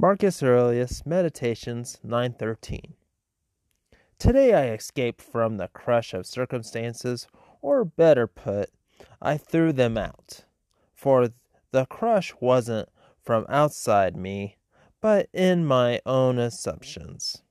Marcus Aurelius Meditations 913. Today I escaped from the crush of circumstances, or better put, I threw them out. For the crush wasn't from outside me, but in my own assumptions.